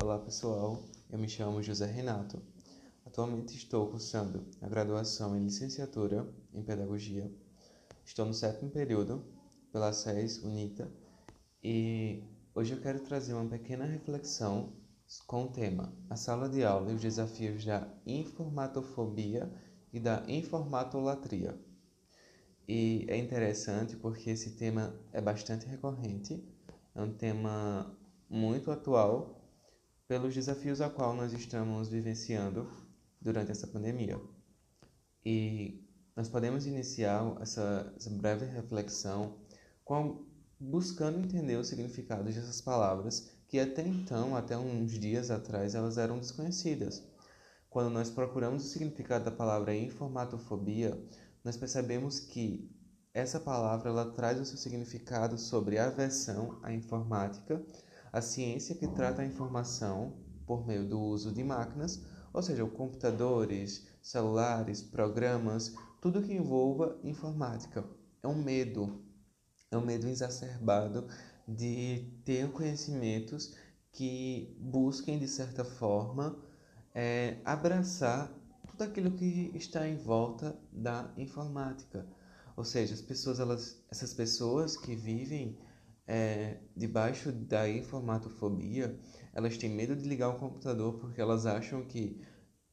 Olá pessoal, eu me chamo José Renato. Atualmente estou cursando a graduação em licenciatura em Pedagogia. Estou no sétimo período pela SES UNITA e hoje eu quero trazer uma pequena reflexão com o tema A sala de aula e os desafios da informatofobia e da informatolatria. E é interessante porque esse tema é bastante recorrente, é um tema muito atual pelos desafios a qual nós estamos vivenciando durante essa pandemia. E nós podemos iniciar essa, essa breve reflexão com, buscando entender o significado dessas palavras que até então, até uns dias atrás, elas eram desconhecidas. Quando nós procuramos o significado da palavra informatofobia, nós percebemos que essa palavra ela traz o seu significado sobre aversão à informática, a ciência que trata a informação por meio do uso de máquinas, ou seja, computadores, celulares, programas, tudo que envolva informática. É um medo, é um medo exacerbado de ter conhecimentos que busquem, de certa forma, é, abraçar tudo aquilo que está em volta da informática. Ou seja, as pessoas, elas, essas pessoas que vivem é, debaixo da informatofobia, elas têm medo de ligar o computador porque elas acham que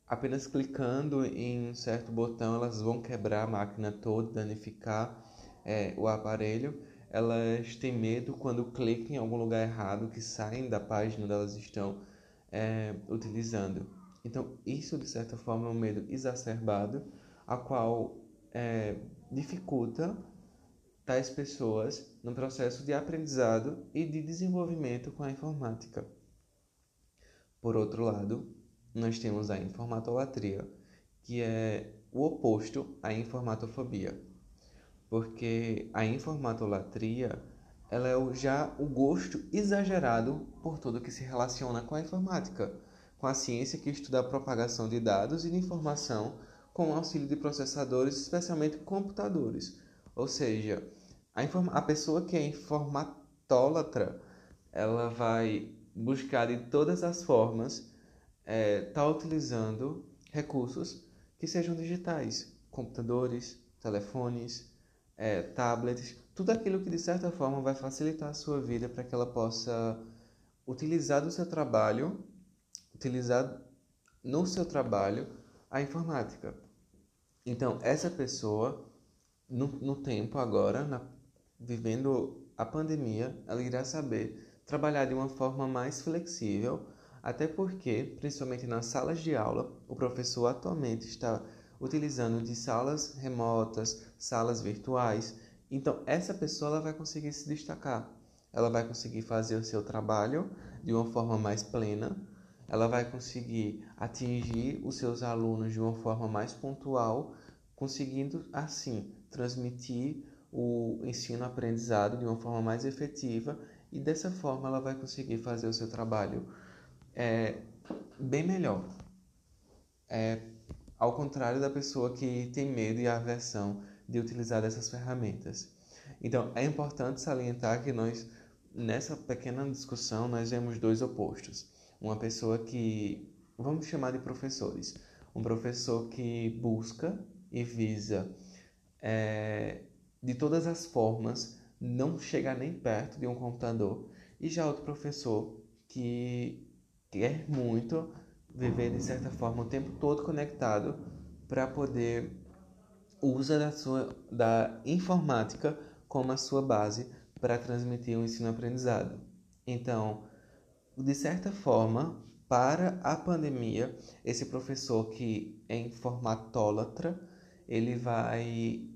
apenas clicando em um certo botão elas vão quebrar a máquina toda, danificar é, o aparelho. Elas têm medo quando clicam em algum lugar errado que saem da página onde elas estão é, utilizando. Então, isso de certa forma é um medo exacerbado, a qual é, dificulta tais pessoas no processo de aprendizado e de desenvolvimento com a informática. Por outro lado, nós temos a informatolatria, que é o oposto à informatofobia, porque a informatolatria ela é já o gosto exagerado por tudo que se relaciona com a informática, com a ciência que estuda a propagação de dados e de informação com o auxílio de processadores, especialmente computadores. Ou seja, a, a pessoa que é informatólatra, ela vai buscar de todas as formas é, tá utilizando recursos que sejam digitais, computadores, telefones, é, tablets, tudo aquilo que de certa forma vai facilitar a sua vida para que ela possa utilizar do seu trabalho, utilizar no seu trabalho a informática. Então, essa pessoa, no, no tempo agora, na vivendo a pandemia, ela irá saber trabalhar de uma forma mais flexível, até porque, principalmente nas salas de aula, o professor atualmente está utilizando de salas remotas, salas virtuais. Então, essa pessoa ela vai conseguir se destacar. Ela vai conseguir fazer o seu trabalho de uma forma mais plena, ela vai conseguir atingir os seus alunos de uma forma mais pontual, conseguindo assim transmitir o ensino-aprendizado de uma forma mais efetiva e dessa forma ela vai conseguir fazer o seu trabalho é, bem melhor. É, ao contrário da pessoa que tem medo e aversão de utilizar dessas ferramentas. Então, é importante salientar que nós, nessa pequena discussão, nós vemos dois opostos. Uma pessoa que, vamos chamar de professores, um professor que busca e visa é, de todas as formas, não chegar nem perto de um computador. E já outro professor que quer muito viver de certa forma o tempo todo conectado para poder usa da sua da informática como a sua base para transmitir o um ensino-aprendizado. Então, de certa forma, para a pandemia, esse professor que é informatólatra, ele vai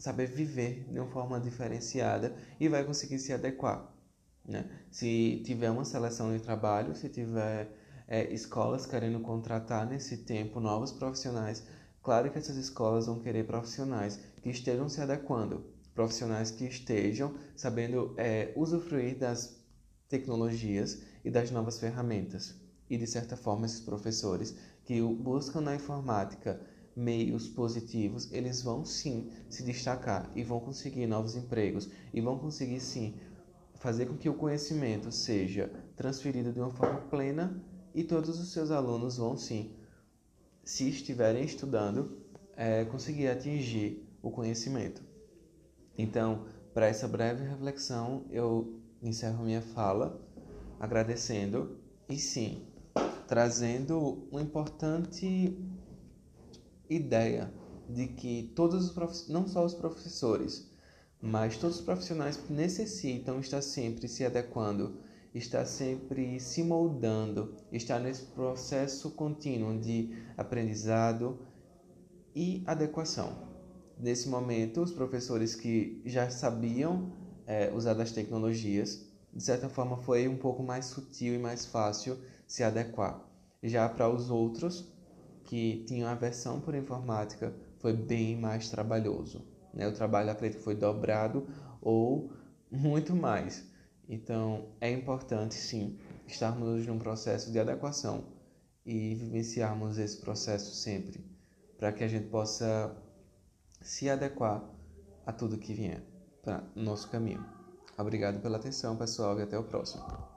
saber viver de uma forma diferenciada e vai conseguir se adequar. Né? Se tiver uma seleção de trabalho, se tiver é, escolas querendo contratar nesse tempo novos profissionais, claro que essas escolas vão querer profissionais que estejam se adequando, profissionais que estejam sabendo é, usufruir das tecnologias e das novas ferramentas. E de certa forma, esses professores que buscam na informática meios positivos, eles vão sim se destacar e vão conseguir novos empregos e vão conseguir sim fazer com que o conhecimento seja transferido de uma forma plena e todos os seus alunos vão sim, se estiverem estudando, é, conseguir atingir o conhecimento. Então, para essa breve reflexão, eu encerro minha fala agradecendo e sim, trazendo uma importante ideia de que todos os não só os professores, mas todos os profissionais necessitam estar sempre se adequando, estar sempre se moldando, estar nesse processo contínuo de aprendizado e adequação. Nesse momento, os professores que já sabiam é, usar das tecnologias, de certa forma foi um pouco mais sutil e mais fácil se adequar. Já para os outros que tinham aversão por informática, foi bem mais trabalhoso. Né? O trabalho, acredito, foi dobrado ou muito mais. Então, é importante, sim, estarmos num processo de adequação e vivenciarmos esse processo sempre, para que a gente possa se adequar a tudo que vier para nosso caminho. Obrigado pela atenção, pessoal, e até o próximo.